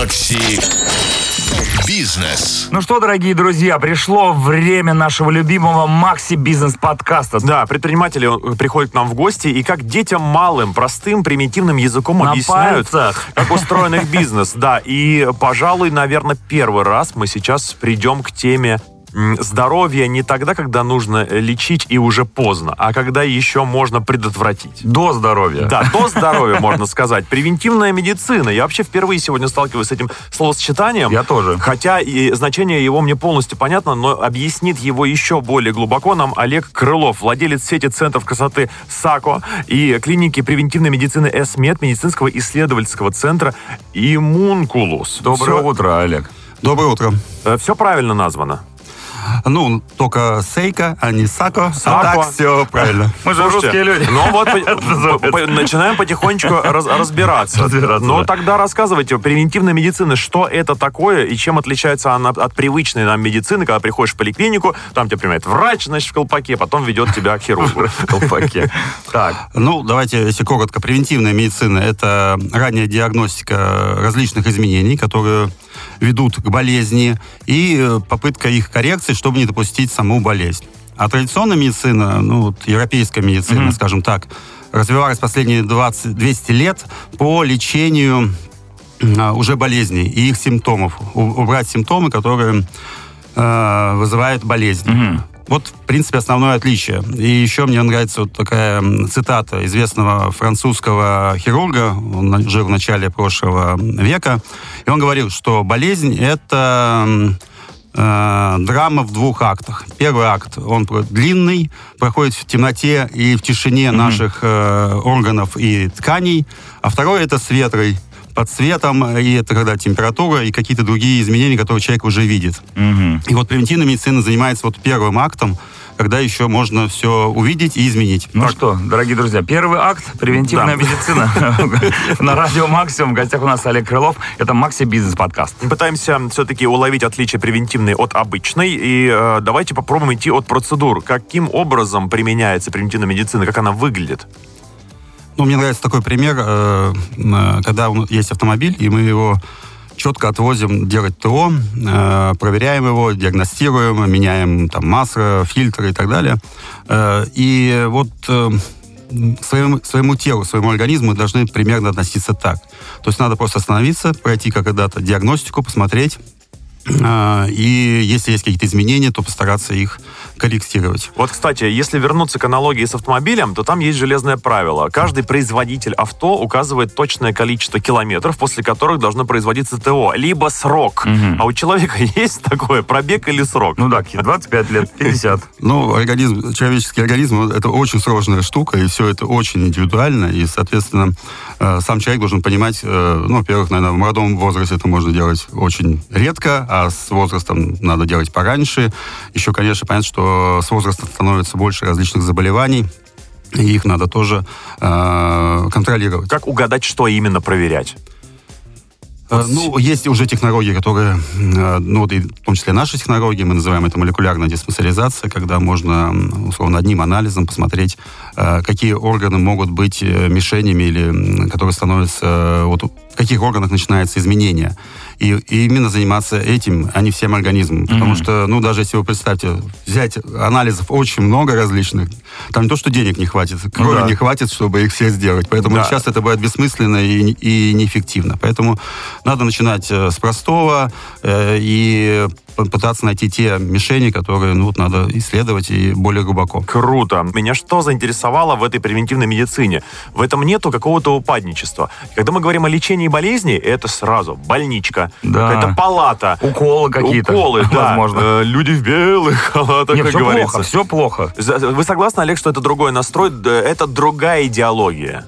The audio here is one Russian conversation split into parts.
Макси Бизнес. Ну что, дорогие друзья, пришло время нашего любимого Макси Бизнес подкаста. Да, предприниматели э, приходят к нам в гости и как детям малым, простым, примитивным языком На объясняют, пальцах. как устроен их бизнес. Да, и, пожалуй, наверное, первый раз мы сейчас придем к теме м, здоровья не тогда, когда нужно э, лечить и уже поздно, а когда еще можно предотвратить. До здоровья. Да, до здоровья, можно сказать. Превентивная медицина. Я вообще впервые сегодня сталкиваюсь с этим словосочетанием. Я тоже. Хотя и значение его мне полностью понятно, но объяснит его еще более глубоко нам Олег Крылов, владелец сети центров красоты САКО и клиники превентивной медицины СМЕД, медицинского исследовательского центра Иммункулус. Доброе все, утро, Олег. Доброе утро. Все правильно названо. Ну, только Сейка, а не Сако. Сако. А так все правильно. Мы же Слушайте, русские люди. Ну вот по- по- начинаем потихонечку раз- разбираться. Разбираться, Ну да. тогда рассказывайте, превентивная медицина, что это такое и чем отличается она от привычной нам медицины, когда приходишь в поликлинику, там тебя принимает врач, значит, в колпаке, потом ведет тебя к хирургу в колпаке. Так, Ну, давайте, если коротко, превентивная медицина – это ранняя диагностика различных изменений, которые ведут к болезни, и э, попытка их коррекции, чтобы не допустить саму болезнь. А традиционная медицина, ну, вот европейская медицина, скажем так, развивалась последние 20, 200 лет по лечению а, уже болезней и их симптомов. У- убрать симптомы, которые э, вызывают болезнь. Вот, в принципе, основное отличие. И еще мне нравится вот такая цитата известного французского хирурга, он жил в начале прошлого века, и он говорил, что болезнь – это э, драма в двух актах. Первый акт, он длинный, проходит в темноте и в тишине наших э, органов и тканей, а второй – это с ветрой, под светом, и это когда температура и какие-то другие изменения, которые человек уже видит. Мгм. И вот превентивная медицина занимается вот первым актом, когда еще можно все увидеть и изменить. Ну что, дорогие друзья, первый акт – превентивная Да. медицина. На радио «Максимум». В гостях у нас Олег Крылов. Это «Макси Бизнес подкаст». мы пытаемся все-таки уловить отличие превентивной от обычной, и э, давайте попробуем идти от процедур. Каким образом применяется превентивная медицина, как она выглядит? Ну, мне нравится такой пример, э, э, когда есть автомобиль, и мы его четко отвозим делать ТО, э, проверяем его, диагностируем, меняем там масло, фильтры и так далее. И вот своему, своему телу, своему организму должны примерно относиться так. То есть надо просто остановиться, пройти когда-то диагностику, посмотреть, и если есть какие-то изменения, то постараться их корректировать. Вот, кстати, если вернуться к аналогии с автомобилем, то там есть железное правило. Каждый производитель авто указывает точное количество километров, после которых должно производиться ТО, либо срок. А у человека есть такое, пробег или срок? Ну да, какие 25 лет, 50. Ну, организм, человеческий организм, это очень сложная штука, и все это очень индивидуально, и, соответственно, э, сам человек должен понимать, э, ну, во-первых, наверное, в молодом возрасте это можно делать очень редко, а с возрастом надо делать пораньше. Еще, конечно, понятно, что с возрастом становится больше различных заболеваний, и их надо тоже э, контролировать. Как угадать, что именно проверять? Э, Ну, есть уже технологии, которые, э, ну, вот и в том числе наши технологии, мы называем это молекулярная диспансеризация, когда можно, условно, одним анализом посмотреть, э, какие органы могут быть мишенями или которые становятся, вот в каких органах начинается изменение. И, и именно заниматься этим, а не всем организмом. Потому что, ну, даже если вы представьте, взять анализов очень много различных, там не то, что денег не хватит, крови да. не хватит, чтобы их все сделать. Поэтому Да. сейчас это будет бессмысленно и, и неэффективно. Поэтому надо начинать э, с простого э, и пытаться найти те мишени, которые ну, вот надо исследовать и более глубоко. Круто. Меня что заинтересовало в этой превентивной медицине? В этом нету какого-то упадничества. Когда мы говорим о лечении болезней, это сразу больничка, Да. какая-то палата, Уколы какие-то. уколы, да. Возможно. Э, люди в белых халатах, Нет, как все говорится. плохо, все плохо. За- Вы согласны, Олег, что это другой настрой, это другая идеология?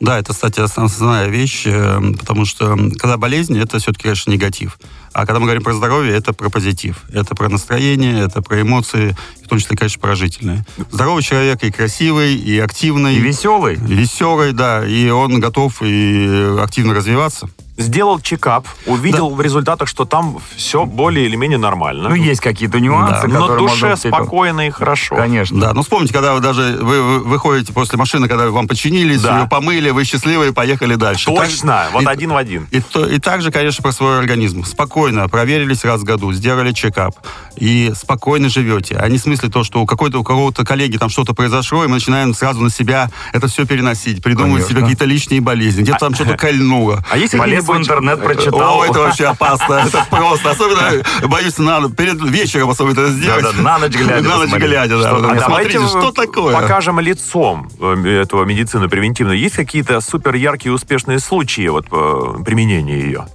Да, это, кстати, основная вещь, э, потому что когда болезнь, это все-таки, конечно, негатив. А когда мы говорим про здоровье, это про позитив. Это про настроение, это про эмоции, в том числе, конечно, положительные. Здоровый человек и красивый, и активный. И веселый. Веселый, да, и он готов и активно развиваться. Сделал чекап, увидел в результатах, что там все более или менее нормально. Ну, есть какие-то нюансы, Но которые душе можно... спокойно и хорошо. Конечно. Да, ну вспомните, когда вы даже вы, вы выходите после машины, когда вам починились, Да. ее помыли, вы счастливые, поехали дальше. Точно, Так- вот и- один в один. И, то- и также, конечно, про свой организм. Спокойно проверились раз в году, сделали чекап. И спокойно живете. А не в смысле то, что у, какой-то, у кого-то коллеги там что-то произошло, и мы начинаем сразу на себя это все переносить. Придумывать себе какие-то личные болезни. Где-то там что-то кольнуло. А есть Полез в интернет, прочитал. О, это вообще опасно. Это просто. Особенно, боюсь, надо перед вечером особенно это сделать. Да-да, на ночь глядя На ночь глядя, да. Что? А Смотрите, что такое? покажем лицом э, этого медицины превентивной. Есть какие-то супер яркие успешные случаи вот, э, применения ее?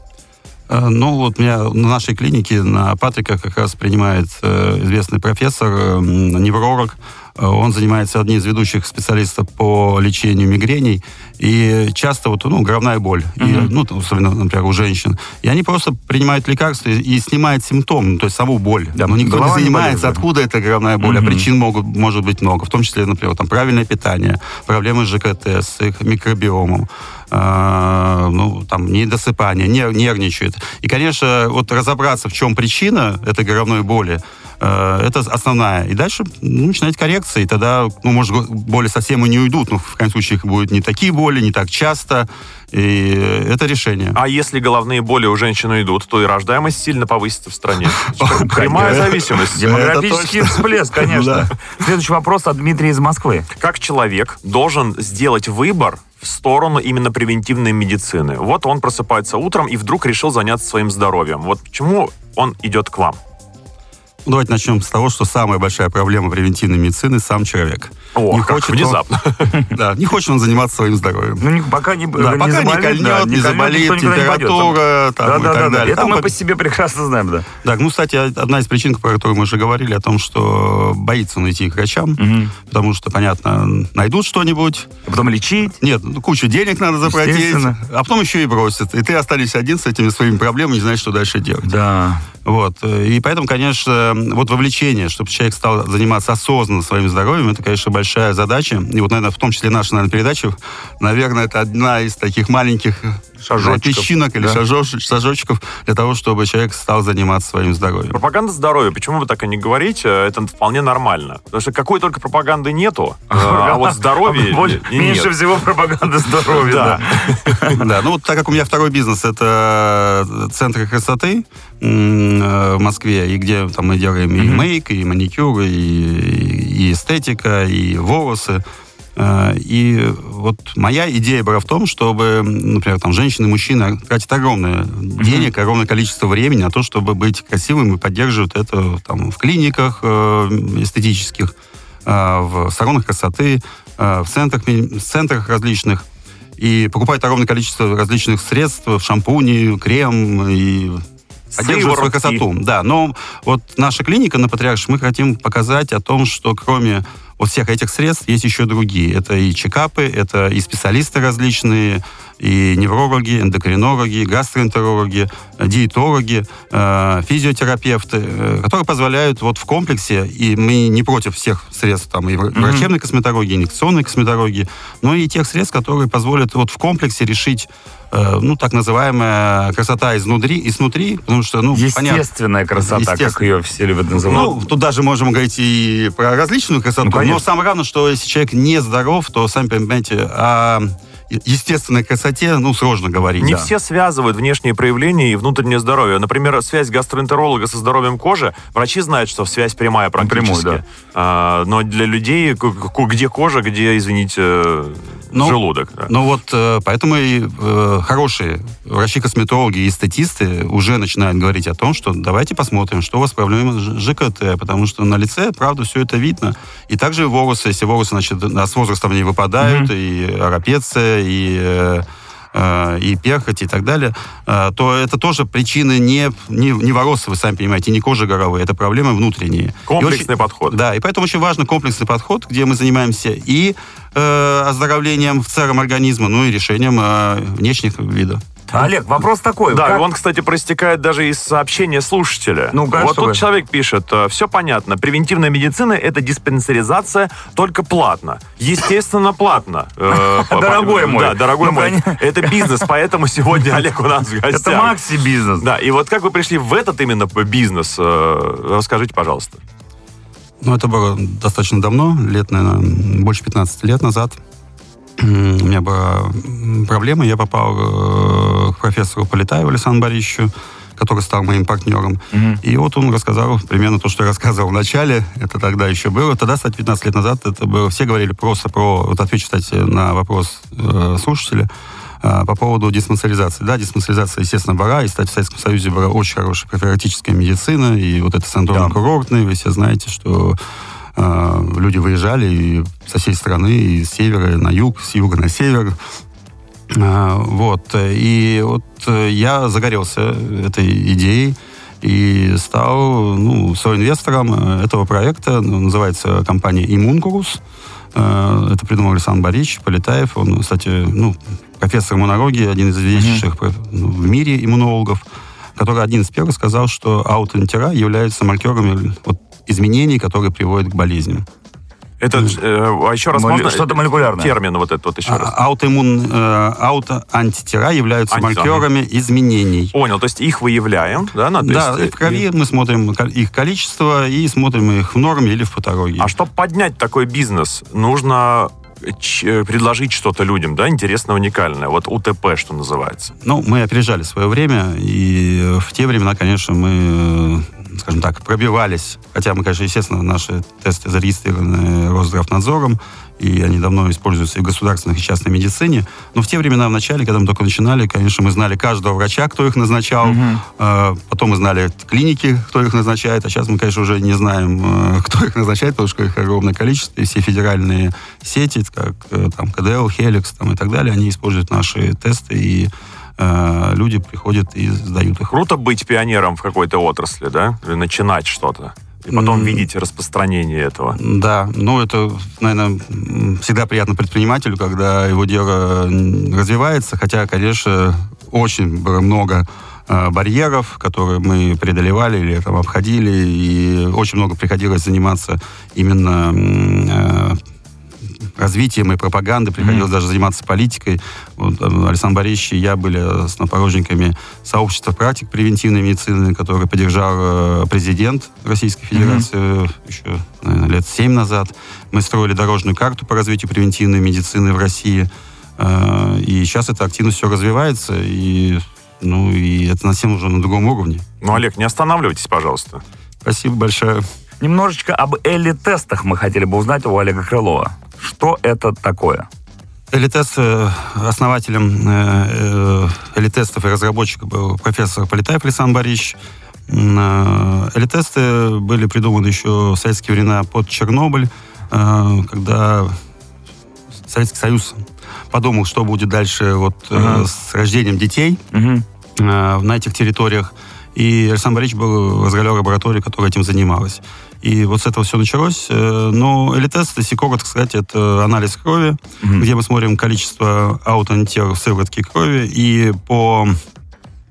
Э, Ну, вот у меня на нашей клинике на Патрика как раз принимает э, известный профессор, э, невролог. Он занимается одним из ведущих специалистов по лечению мигрений. И часто вот, ну, головная боль, и, ну, особенно, например, у женщин. И они просто принимают лекарства и, и снимают симптом, ну, то есть саму боль. Да, Но никто не занимается, болит, да. откуда эта головная боль. А причин могут, может быть много. В том числе, например, там, правильное питание, проблемы с ЖКТ, с их микробиомом э, ну, там, недосыпание, нер- нервничает. И, конечно, вот разобраться, в чем причина этой головной боли, это основная. И дальше ну, начинать коррекции, и тогда, ну, может, боли совсем и не уйдут, но, в крайнем случае, их будет не такие боли, не так часто, и это решение. А если головные боли у женщины идут, то и рождаемость сильно повысится в стране. Прямая зависимость. Демографический всплеск, конечно. Следующий вопрос от Дмитрия из Москвы. Как человек должен сделать выбор в сторону именно превентивной медицины? Вот он просыпается утром и вдруг решил заняться своим здоровьем. Вот почему он идет к вам? Давайте начнем с того, что самая большая проблема превентивной медицины – сам человек. О, Не как хочет он- внезапно. Да, не хочет он заниматься своим здоровьем. Ну, не- пока не, Да, не пока не заболеет, кольнет, да, не заболеет, не пойдет. температура там, Да, и да, так да, да. далее. Это Там мы по- себе прекрасно знаем, да. Так, ну, кстати, одна из причин, про которую мы уже говорили, о том, что боится он идти к врачам, потому что, понятно, найдут что-нибудь, А потом лечить. нет, ну, кучу денег надо заплатить, а потом еще и бросят. И ты останешься один с этими своими проблемами, не знаешь, что дальше делать. Да. Вот. И поэтому, конечно, вот вовлечение, чтобы человек стал заниматься осознанно своим здоровьем, это, конечно, большая задача. И вот, наверное, в том числе наша, наверное, передача, наверное, это одна из таких маленьких Шажочков. песчинок или Да. шажош- шажочков для того, чтобы человек стал заниматься своим здоровьем. Пропаганда здоровья. Почему вы так и не говорите? Это вполне нормально. Потому что какой только пропаганды нету, а вот и Меньше всего пропаганды здоровья. Да. Ну вот так как у меня второй бизнес, это центры красоты м, э, в Москве, и где там мы делаем и мейк, и маникюр, и, и эстетика, и волосы. Э, И вот моя идея была в том, чтобы, например, там женщины и мужчины тратят огромное денег, огромное количество времени на то, чтобы быть красивым и поддерживают это там, в клиниках э, эстетических, э, в салонах красоты, в центрах, в центрах различных. И покупают огромное количество различных средств, шампуни, крем и поддерживают свою Сыворотки. красоту. Да, но вот наша клиника на Патриарших, мы хотим показать о том, что кроме вот всех этих средств есть еще другие. Это и чекапы, это и специалисты различные, и неврологи, эндокринологи, гастроэнтерологи, диетологи, э, физиотерапевты, э, которые позволяют вот в комплексе, и мы не против всех средств там, и вра- врачебной косметологии, инъекционной косметологии, но и тех средств, которые позволят вот в комплексе решить э, ну, так называемая красота изнутри, изнутри, потому что, ну, понятно. Естественная красота, как Естественно. ее все любят называть. Ну, тут даже можем говорить и про различную красоту, Ну, конечно. но самое главное, что если человек не здоров, то, сами понимаете, о естественной красоте, ну, сложно говорить. Не да. все связывают внешние проявления и внутреннее здоровье. Например, связь гастроэнтеролога со здоровьем кожи. Врачи знают, что связь прямая практически. Напрямую, да. А, но для людей, где кожа, где, извините, э, Ну, желудок. да. Ну вот, э, поэтому и э, хорошие врачи-косметологи и эстетисты уже начинают говорить о том, что давайте посмотрим, что у вас проблемы с ЖКТ, потому что на лице, правда, все это видно. И также волосы, если волосы, значит, с возрастом они выпадают, и арапеция, и... э, и перхоть и так далее, то это тоже причины не, не, не волосы, вы сами понимаете, не кожи горовые, это проблемы внутренние. И Комплексный очень- подход. Да, и поэтому очень важен комплексный подход, где мы занимаемся и э, оздоровлением в целом организма, ну и решением э, внешних видов. Олег, вопрос такой. Да, как- он, кстати, проистекает даже из сообщения слушателя. Ну-ка, вот что тут вы? человек пишет, все понятно, превентивная медицина – это диспансеризация только платно. Естественно, платно. Э, Дорогой мой. Да, дорогой Ну, мой. конечно. Это бизнес, поэтому сегодня Олег у нас в гостях. Это макси-бизнес. Да, и вот как вы пришли в этот именно бизнес, э, расскажите, пожалуйста. Ну, это было достаточно давно, лет, наверное, больше 15 лет назад. У меня была проблема, я попал э, к профессору Полетаеву Александру Борисовичу, который стал моим партнером. И вот он рассказал примерно то, что я рассказывал в начале. Это тогда еще было. Тогда, кстати, 15 лет назад, это было... Все говорили просто про... Вот отвечу, кстати, на вопрос э, слушателя по поводу диспансеризации. Да, диспансеризация, естественно, была. И, кстати, в Советском Союзе была очень хорошая профилактическая медицина. И вот это санаторно-курортный. Вы все знаете, что э, люди выезжали и со всей страны, и с севера на юг, с юга на север. А, Вот. И вот э, я загорелся этой идеей и стал ну, соинвестором э, этого проекта. Ну, Называется компания «Иммункурус». Э, Это придумал Александр Борисович Полетаев. Он, кстати, ну, профессор иммунологии, один из известнейших проф- ну, в мире иммунологов, который один из первых сказал, что аутоантитела являются маркерами вот, изменений, которые приводят к болезням. Это, э, а еще раз Моли- можно? что-то молекулярное. Термин вот этот вот еще раз. А- Аутоиммун, э, аутоантитела являются Анти- маркерами изменений. Понял, то есть их выявляем, да? Ну, Да, есть, и в крови мы смотрим их количество и смотрим их в норме или в патологии. А чтобы поднять такой бизнес, нужно э, предложить что-то людям, да, интересное, уникальное. Вот УТП, что называется. Ну, мы опережали свое время, и э, в те времена, конечно, мы, э, скажем так, пробивались. Хотя мы, конечно, естественно, наши тесты зарегистрированы Росздравнадзором, и они давно используются и в государственной, и в частной медицине. Но в те времена, в начале, когда мы только начинали, конечно, мы знали каждого врача, кто их назначал. Э, Потом мы знали клиники, кто их назначает. А сейчас мы, конечно, уже не знаем, э, кто их назначает, потому что их огромное количество. И все федеральные сети, как э, там КДЛ, Хеликс там, и так далее, они используют наши тесты, и э, люди приходят и сдают их. Круто быть пионером в какой-то отрасли, да? Или начинать что-то. И потом видеть распространение этого. Да, ну это, наверное, всегда приятно предпринимателю, когда его дело развивается, хотя, конечно, очень было много э, барьеров, которые мы преодолевали или там обходили, и очень много приходилось заниматься именно э, развитием и пропагандой, приходилось даже заниматься политикой. Вот, э, Александр Борисович и я были основоположниками сообщества практик превентивной медицины, которое поддержал э, президент Российской Федерации еще, наверное, лет семь назад. Мы строили дорожную карту по развитию превентивной медицины в России. Э, И сейчас эта активность все развивается, и, ну, и это совсем уже на другом уровне. Ну, Олег, не останавливайтесь, пожалуйста. Спасибо большое. Немножечко об Элли-тестах мы хотели бы узнать у Олега Крылова. Что это такое? Элитест, э, основателем э, э, элитестов и разработчиком был профессор Полетаев Александр Борисович. Элитесты были придуманы еще в советские времена под Чернобыль, когда Советский Союз подумал, что будет дальше вот, Ага. с рождением детей э, на этих территориях. И Александр Борисович был, возглавлял лабораторию, которая этим занималась. И вот с этого все началось. Э, Но элитест, если коротко сказать, это анализ крови, Мгм. где мы смотрим количество аутоантител в сыворотке крови, и по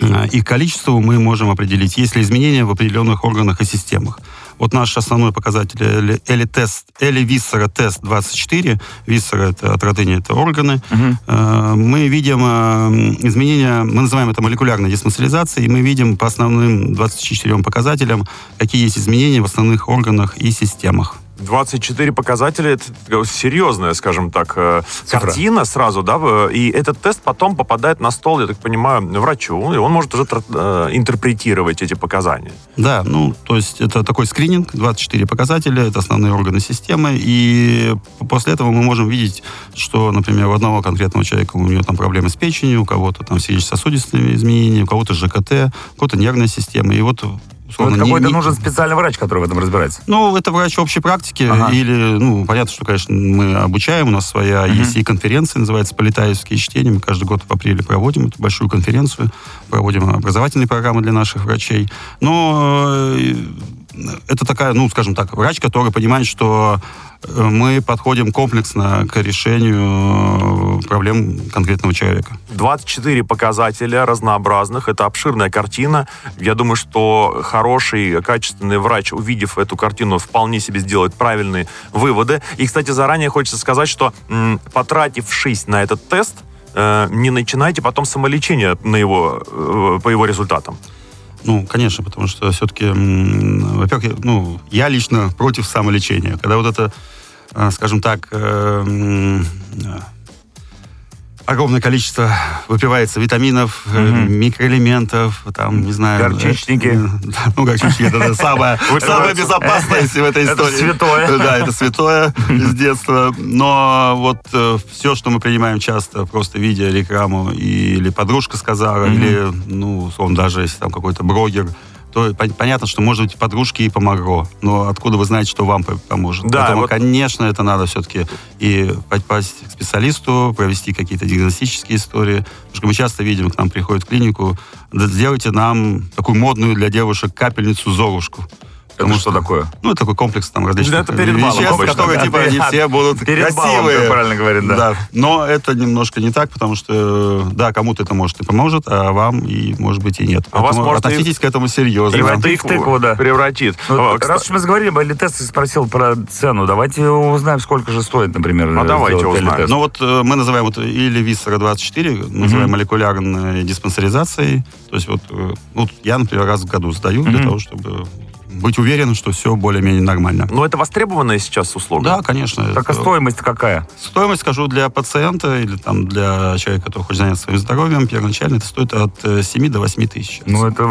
э, их количеству мы можем определить, есть ли изменения в определенных органах и системах. Вот наш основной показатель Эли- Эли-тест, Эли-Виссера-тест 24. Виссера это от родыни, это органы. Э, Мы видим э, изменения, мы называем это молекулярной диспансеризацией, и мы видим по основным 24 показателям, какие есть изменения в основных органах и системах. 24 показателя, это серьезная, скажем так, э, Цифра. картина сразу, да, в- и этот тест потом попадает на стол, я так понимаю, врачу, и он может уже э, интерпретировать эти показания. Да, ну, то есть это такой скрининг, 24 показателя, это основные органы системы, и после этого мы можем видеть, что, например, у одного конкретного человека у него там проблемы с печенью, у кого-то там сердечно-сосудистые изменения, у кого-то ЖКТ, у кого-то нервная система, и вот условно, не- какой-то не- нужен специальный врач, который в этом разбирается. Ну, это врач общей практики, Ага. или, ну, понятно, что, конечно, мы обучаем, у нас своя Мгм. есть и конференция, называется «Полетаевские чтения», мы каждый год в апреле проводим эту большую конференцию, проводим образовательные программы для наших врачей, но э, это такая, ну, скажем так, врач, который понимает, что э, мы подходим комплексно к решению э, проблем конкретного человека. 24 показателя разнообразных. Это обширная картина. Я думаю, что хороший, качественный врач, увидев эту картину, вполне себе сделает правильные выводы. И, кстати, заранее хочется сказать, что потратившись на этот тест, э, не начинайте потом самолечение на его, э, по его результатам. Ну, конечно, потому что все-таки, во-первых, ну, я лично против самолечения. Когда вот это, э, скажем так, э, э, огромное количество выпивается витаминов, э, микроэлементов, там, не знаю... Горчичники. э, да, Ну, горчичники, это самое, самое безопасное если в этой Это истории. святое. Да, это святое из детства. Но вот все, что мы принимаем часто, просто видя рекламу, или подружка сказала, или, ну, он даже если там какой-то блогер, то пон- понятно, что, может быть, подружке и помогло. Но откуда вы знаете, что вам по- поможет? Да, Поэтому, вот- конечно, это надо все-таки и попасть к специалисту, провести какие-то диагностические истории. Потому что мы часто видим, к нам приходят в клинику, «Да сделайте нам такую модную для девушек капельницу Золушку. Это что такое? Ну, это такой комплекс там различных Да, это перед балом веществ, обычно, которые, да. типа, они все будут перед балом, красивые. как правильно говорит, да. Но это немножко не так, потому что, да, кому-то это может и поможет, а вам, и, может быть, и нет. А вас может и- относитесь к этому серьезно. И в в тыкву тыкву, да. превратит. Ну, О, кста- раз уж мы заговорили об Элитесте, спросил про цену. Давайте узнаем, сколько же стоит, например, А давайте узнаем. Элитест. Ну вот э, мы называем вот или Виссера 24, называем молекулярной диспансеризацией. То есть вот, э, вот я, например, раз в году сдаю для Мгм. того, чтобы быть уверенным, что все более-менее нормально. Но это востребованная сейчас услуга? Да, конечно. Так а стоимость какая? Стоимость, скажу, для пациента или там для человека, который хочет заняться своим здоровьем, первоначально это стоит от э, 7 до 8 тысяч. Ну, это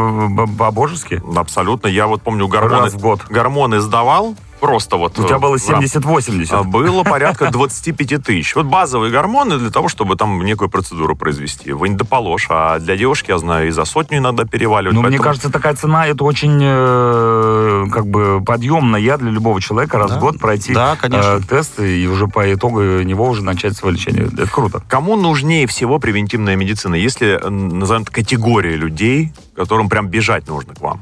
по-божески. Абсолютно. Я вот помню, гормоны, Раз в год. гормоны сдавал, просто вот... У тебя э, было в рам- 70-80. А, Было порядка 25 тысяч. Вот базовые гормоны для того, чтобы там некую процедуру произвести. Вы не доположь, а для девушки, я знаю, и за сотню иногда переваливают. Ну, мне поэтому- кажется, такая цена, это очень э, как бы подъемная для любого человека раз Да. в год пройти Да, конечно. э, тест и уже по итогу него уже начать свое лечение. Это круто. Кому нужнее всего превентивная медицина, если назовем это категория людей, которым прям бежать нужно к вам?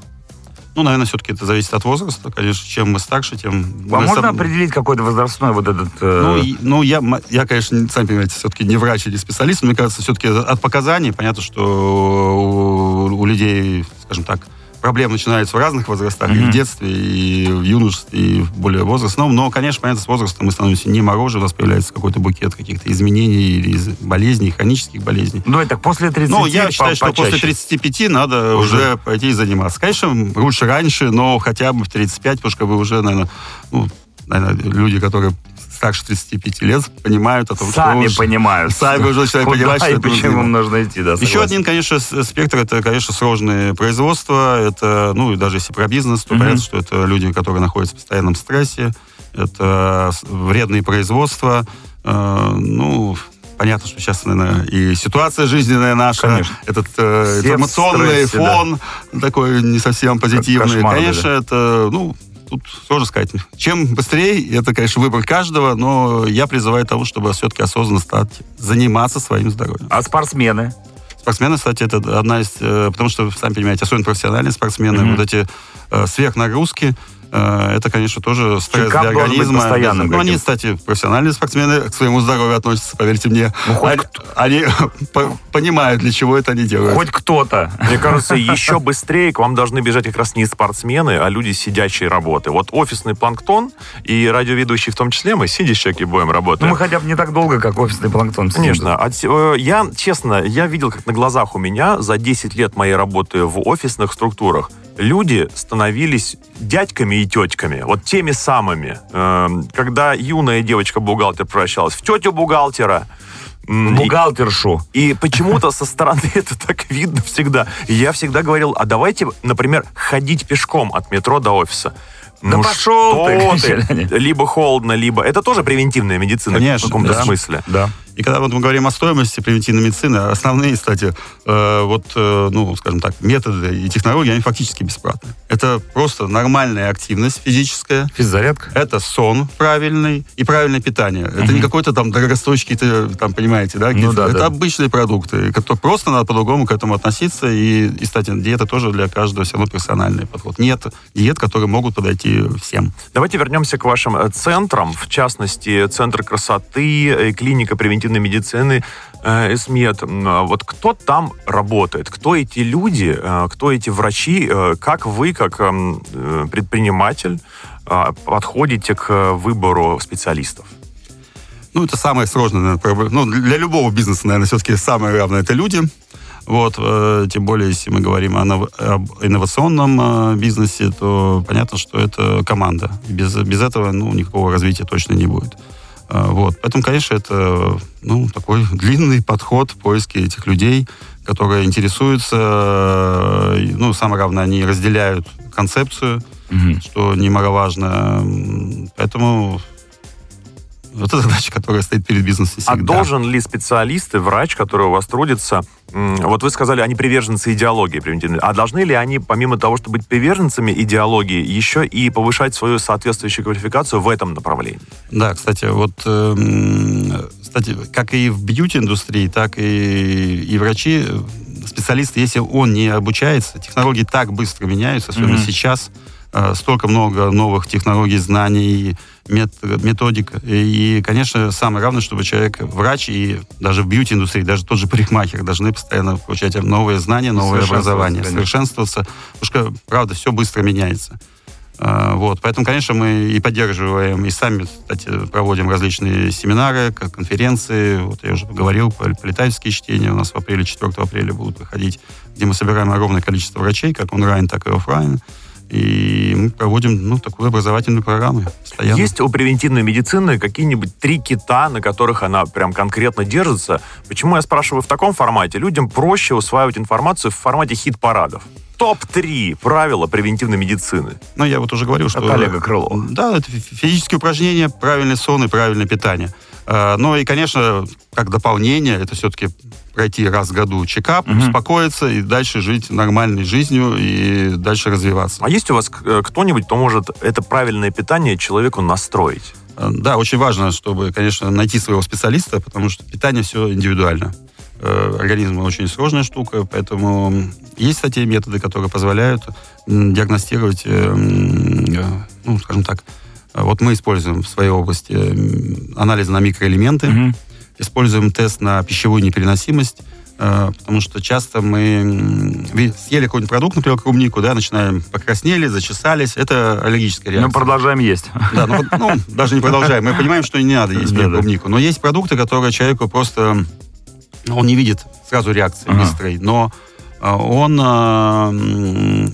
Ну, наверное, все-таки это зависит от возраста. Конечно, чем мы старше, тем... А можно сам- определить какой-то возрастной вот этот... э, Ну, и- ну я, я, конечно, не- сами понимаете, все-таки не врач или специалист, мне кажется, все-таки от показаний понятно, что у, у людей, скажем так, проблемы начинаются в разных возрастах, и в детстве, и в юношестве, и в более возрастном. Но, конечно, понятно, с возрастом мы становимся не моложе, у нас появляется какой-то букет каких-то изменений или из- болезней, хронических болезней. Ну, так после 30 Ну, я по- считаю, что после 35 надо уже пойти и заниматься. Конечно, лучше раньше, но хотя бы в 35, потому что вы уже, наверное, ну, наверное, люди, которые старше 35 лет, понимают о том, что Сами понимают. Сами уже начинают Куда понимать, что и это почему нужно. нужно идти, да, Еще согласен. один, конечно, с- спектр, это, конечно, сложные производства. Это, ну, и даже если про бизнес, то Мгм. понятно, что это люди, которые находятся в постоянном стрессе. Это вредные производства. Э, ну, понятно, что сейчас, наверное, и ситуация жизненная наша, Конечно. этот э, информационный стрессе, да. фон такой не совсем позитивный. кошмар, конечно, это, ну, тут сложно сказать. Чем быстрее, это, конечно, выбор каждого, но я призываю тому, чтобы все-таки осознанно стать, заниматься своим здоровьем. А спортсмены? Спортсмены, кстати, это одна из... э, Потому что, сами понимаете, особенно профессиональные спортсмены, Мгм. вот эти э, сверхнагрузки, это, конечно, тоже стресс Чекап для организма. постоянным Ну, они, кстати, профессиональные спортсмены к своему здоровью относятся, поверьте мне. Ну, хоть они они по- понимают, для чего это они делают. Хоть кто-то. Мне кажется, еще быстрее к вам должны бежать как раз не спортсмены, а люди сидячей работы. Вот офисный планктон и радиоведущий в том числе, мы сидящие будем работать. Ну, мы хотя бы не так долго, как офисный планктон. сидим. Конечно. От- э, я, честно, я видел, как на глазах у меня за 10 лет моей работы в офисных структурах люди становились дядьками и тетками, вот теми самыми. Эм, Когда юная девочка-бухгалтер превращалась в тетю бухгалтера, м, и- Бухгалтершу. и почему-то со стороны это так видно всегда. И я всегда говорил, а давайте, например, ходить пешком от метро до офиса. Да Ну пошел ты, что они. Либо холодно, либо... Это тоже превентивная медицина Конечно, в каком-то да. смысле. Да. И когда вот мы говорим о стоимости превентивной медицины, основные, кстати, э, вот, э, ну, скажем так, методы и технологии, они фактически бесплатны. Это просто нормальная активность физическая. Физзарядка? Это сон правильный и правильное питание. Это Мгм. не какой-то там дорогостоящий, там, понимаете, да? какие-то- да, это да. обычные продукты, которые просто надо по-другому к этому относиться. И, и, кстати, диета тоже для каждого все равно персональный подход. Нет диет, которые могут подойти всем. Давайте вернемся к вашим э, центрам, в частности, Центр красоты, э, клиника превентивной медицины, э, а Вот кто там работает? Кто эти люди? э, Кто эти врачи? Э, Как вы, как эм, э, предприниматель, подходите к выбору специалистов? Ну, это самое сложное, наверное, проблема. Ну, для любого бизнеса, наверное, все-таки самое главное – это люди. Вот, э, тем более, если мы говорим о нов- об инновационном э, бизнесе, то понятно, что это команда. Без, без этого, ну, никакого развития точно не будет. Э, вот, поэтому, конечно, это, ну, такой длинный подход в поиске этих людей, которые интересуются, ну, самое главное, они разделяют концепцию, Мгм. что немаловажно. М, Поэтому это задача, которая стоит перед бизнесом А всегда. должен ли специалист и врач, который у вас трудится, вот вы сказали, они приверженцы идеологии превентивной, а должны ли они, помимо того, чтобы быть приверженцами идеологии, еще и повышать свою соответствующую квалификацию в этом направлении? Да, кстати, вот, эм, кстати, как и в бьюти-индустрии, так и, и врачи, э, специалисты, если он не обучается, технологии так быстро меняются, особенно Мгм. сейчас, э, столько много новых технологий, знаний, мет- методик. И, и, конечно, самое главное, чтобы человек, врач и даже в бьюти-индустрии, даже тот же парикмахер, должны постоянно получать новые знания, новое образование, конечно. совершенствоваться. Потому что, правда, все быстро меняется. А, Вот. Поэтому, конечно, мы и поддерживаем, и сами, кстати, проводим различные семинары, конференции. Вот я уже говорил, пол- полетательские чтения у нас в апреле, 4 апреля будут проходить, где мы собираем огромное количество врачей, как онлайн, так и офлайн. И мы проводим ну, такую образовательную программу постоянно. Есть у превентивной медицины какие-нибудь три кита, на которых она прям конкретно держится? Почему я спрашиваю в таком формате? Людям проще усваивать информацию в формате хит-парадов. Топ-3 правила превентивной медицины. Ну, я вот уже говорил, что... От Олега Крылова. Да, это фи- физические упражнения, правильный сон и правильное питание. А, Ну и, конечно, как дополнение, это все-таки пройти раз в году чекап, Мгм. успокоиться и дальше жить нормальной жизнью и дальше развиваться. А есть у вас э, кто-нибудь, кто может это правильное питание человеку настроить? Э, Да, очень важно, чтобы, конечно, найти своего специалиста, потому что питание все индивидуально. Э, Организм очень сложная штука, поэтому есть, кстати, методы, которые позволяют диагностировать, ну, скажем так, вот мы используем в своей области м, анализы на микроэлементы, Мгм. Используем тест на пищевую непереносимость, э, потому что часто мы съели какой-нибудь продукт, например, клубнику, да, начинаем покраснели, зачесались, это аллергическая реакция. Мы продолжаем есть. Да, ну, ну, даже не продолжаем. Мы понимаем, что не надо есть Да, клубнику. Но есть продукты, которые человеку просто... ну, Он не видит сразу реакции быстрой, но а, он, а,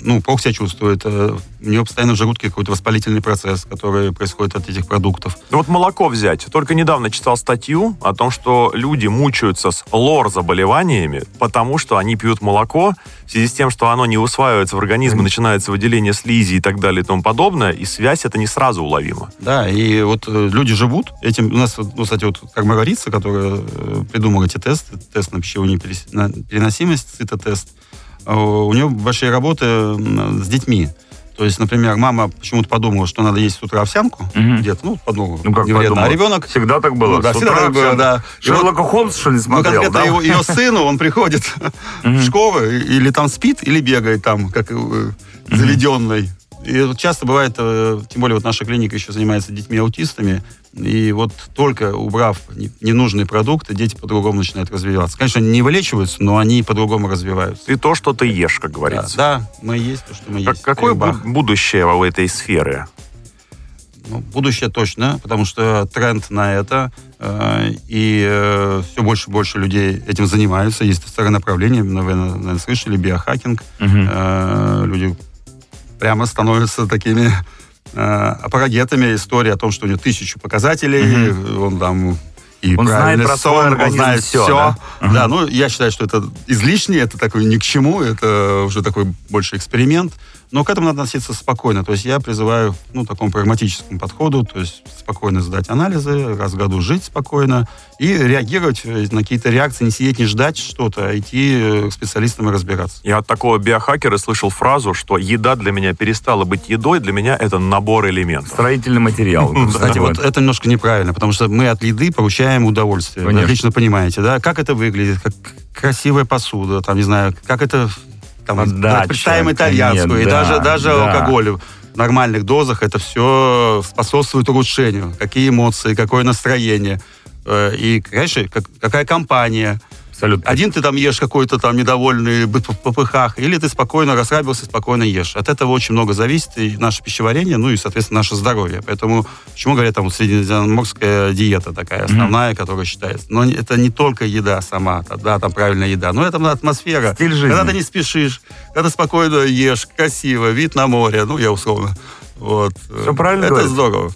ну, плохо себя чувствует. э, У него постоянно в желудке какой-то воспалительный процесс, который происходит от этих продуктов. Ну Вот молоко взять. Только недавно читал статью о том, что люди мучаются с лор-заболеваниями, потому что они пьют молоко, в связи с тем, что оно не усваивается в организме, начинается выделение слизи и так далее и тому подобное, и связь это не сразу уловима. Да, и вот э, люди живут этим. У нас, ну, кстати, вот кармарица, которая э, придумала эти тесты, тест на пищевую неперес- на переносимость, цитотест, у нее большие работы с детьми. То есть, например, мама почему-то подумала, что надо есть с утра овсянку, Мгм. где-то, ну, подумала, Ну, как не вредно. А ребенок, Всегда так было. Ну, да, С всегда так было, да. И вот- Шерлока Холмс, что ли, ну, смотрел, конкретно да? его, ее сыну, он приходит в школу, или там спит, или бегает там, как э, заведенный. И часто бывает, э, тем более вот наша клиника еще занимается детьми-аутистами, и вот только убрав не- ненужные продукты, дети по-другому начинают развиваться. Конечно, они не вылечиваются, но они по-другому развиваются. Ты то, что ты ешь, как Да, говорится. да, мы есть то, что мы Как- есть. какое Рыбах. будущее у этой сферы? Ну, будущее точно, потому что тренд на это, э, и все больше и больше людей этим занимаются. Есть второе направление, вы, наверное, слышали, биохакинг. Мгм. Э, люди прямо становятся такими э, апологетами истории о том, что у него тысячу показателей, он там и Он знает про свой сон, он организм знает всё, все. да? Ага. Да, ну, я считаю, что это излишне, это такой ни к чему, это уже такой больше эксперимент. Но к этому надо относиться спокойно. То есть я призываю ну, такому прагматическому подходу, то есть спокойно сдать анализы, раз в году жить спокойно и реагировать э, на какие-то реакции, не сидеть, не ждать что-то, а идти э, к специалистам и разбираться. Я от такого биохакера слышал фразу, что еда для меня перестала быть едой, для меня это набор элементов. Строительный материал. Кстати, вот это немножко неправильно, потому что мы от еды получаем удовольствие. Вы отлично понимаете, да? Как это выглядит, как красивая посуда, там, не знаю, как это... Там, Подача, представим итальянскую, нет, и да, даже, даже да. алкоголь в нормальных дозах, это все способствует улучшению. Какие эмоции, какое настроение. Э, И, конечно, как- какая компания. Абсолютно. Один ты там ешь какой-то там недовольный, быть в попыхах, или ты спокойно расслабился, спокойно ешь. От этого очень много зависит и наше пищеварение, ну и, соответственно, наше здоровье. Поэтому, почему говорят, там, вот средиземноморская диета такая основная, которая считается. Но это не только еда сама, да, там правильная еда, но это атмосфера. Стиль жизни. Когда ты не спешишь, когда ты спокойно ешь, красиво, вид на море, ну, я условно. Вот. Всё правильно Это говоришь. здорово.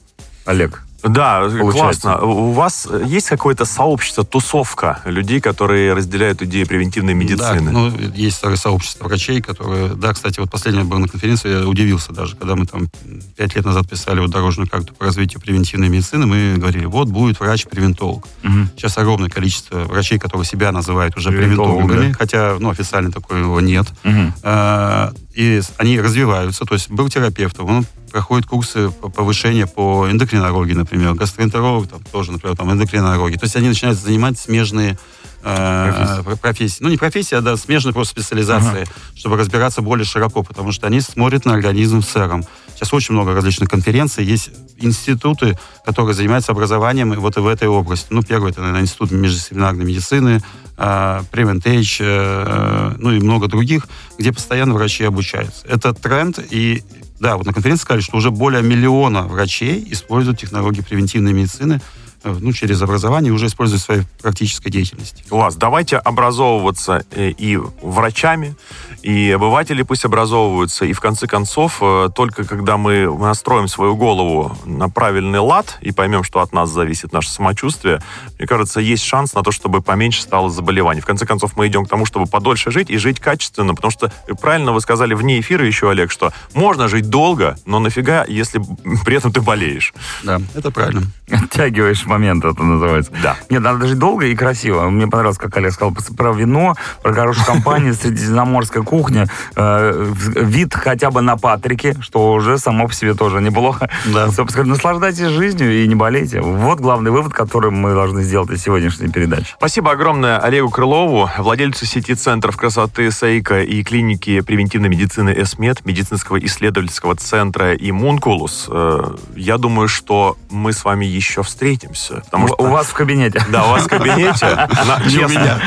Олег. Да, Получается. классно. У вас есть какое-то сообщество, тусовка людей, которые разделяют идеи превентивной медицины? Да, ну, есть сообщество врачей, которые... Да, кстати, вот последний был на конференции, я удивился даже, когда мы там пять лет назад писали вот дорожную карту по развитию превентивной медицины, мы говорили, вот будет врач-превентолог. Мгм. Сейчас огромное количество врачей, которые себя называют уже Превентологами, превентологами, хотя, ну, официально такого нет. Мгм. А, И они развиваются, то есть был терапевтом, он проходит курсы по- повышения по эндокринологии, например, гастроэнтеролог там тоже, например, там эндокринологии. То есть они начинают занимать смежные э, про- профессии. Ну, не профессии, а да, смежные просто специализации, чтобы разбираться более широко, потому что они смотрят на организм в целом. Сейчас очень много различных конференций, есть институты, которые занимаются образованием вот и в этой области. Ну, первый, это, наверное, институт междисциплинарной медицины, э, Prevent-Age, э, ну и много других, где постоянно врачи обучаются. Это тренд, и да, вот на конференции сказали, что уже более миллиона врачей используют технологии превентивной медицины э, ну, через образование уже используют в своей практической деятельности. Класс. Давайте образовываться э, и врачами, и обыватели пусть образовываются. И в конце концов, э, только когда мы настроим свою голову на правильный лад и поймем, что от нас зависит наше самочувствие, мне кажется, есть шанс на то, чтобы поменьше стало заболеваний. В конце концов, мы идем к тому, чтобы подольше жить и жить качественно, потому что э, правильно вы сказали вне эфира еще, Олег, что можно жить долго, но нафига, если при этом ты болеешь. Да, это правильно. Оттягиваешь момент, это называется. Да. Нет, надо жить долго и красиво. Мне понравилось, как Олег сказал про вино, про хорошую компанию, средиземноморская кухня, э, вид хотя бы на Патрике, что уже само по себе тоже неплохо. Да. Собственно, наслаждайтесь жизнью и не болейте. Вот главный вывод, который мы должны сделать из сегодняшней передачи. Спасибо огромное Олегу Крылову, владельцу сети центров красоты Сейка и клиники превентивной медицины Эсмед, медицинского исследовательского центра Иммункулус. Э, Я думаю, что мы с вами еще встретимся. Потому У, что... у вас в кабинете. Да, у вас в кабинете. Не у меня.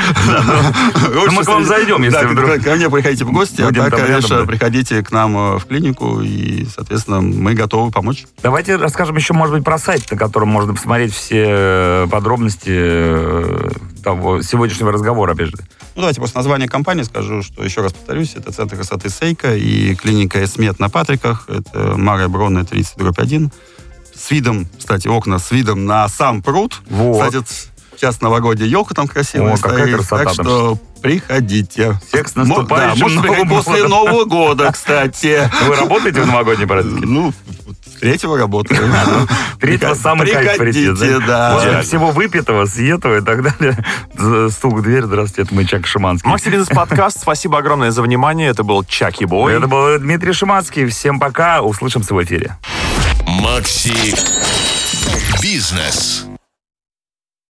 Ну, мы к вам зайдем, если вдруг- ко мне приходите в гости, а Будем так, там рядом, конечно, да. приходите к нам э, в клинику, и, соответственно, мы готовы помочь. Давайте расскажем еще, может быть, про сайт, на котором можно посмотреть все э, подробности э, того сегодняшнего разговора, опять же. Ну, давайте после названия компании скажу, что, еще раз повторюсь, это Центр красоты Сейка и клиника Эсмет на Патриках. Это Мария Бронная, 30 дробь 1. С видом, кстати, окна с видом на сам пруд. Вот. Кстати, сейчас новогодняя елка там красивая О, какая стоит. красота Так там что приходите. Всех с Мо- наступающим да, может, Новым после. Нового года, кстати. Вы работаете в новогодние праздники? Ну, третьего работаю. Третьего Приход- самый кайф прийти. Да. Всего выпитого, съетого и так далее. Стук в дверь, здравствуйте, это мы Чак Шиманский. Макси Бизнес Подкаст. Спасибо огромное за внимание. Это был Чаки Бой. Это был Дмитрий Шиманский. Всем пока, услышимся в эфире. Макси Бизнес.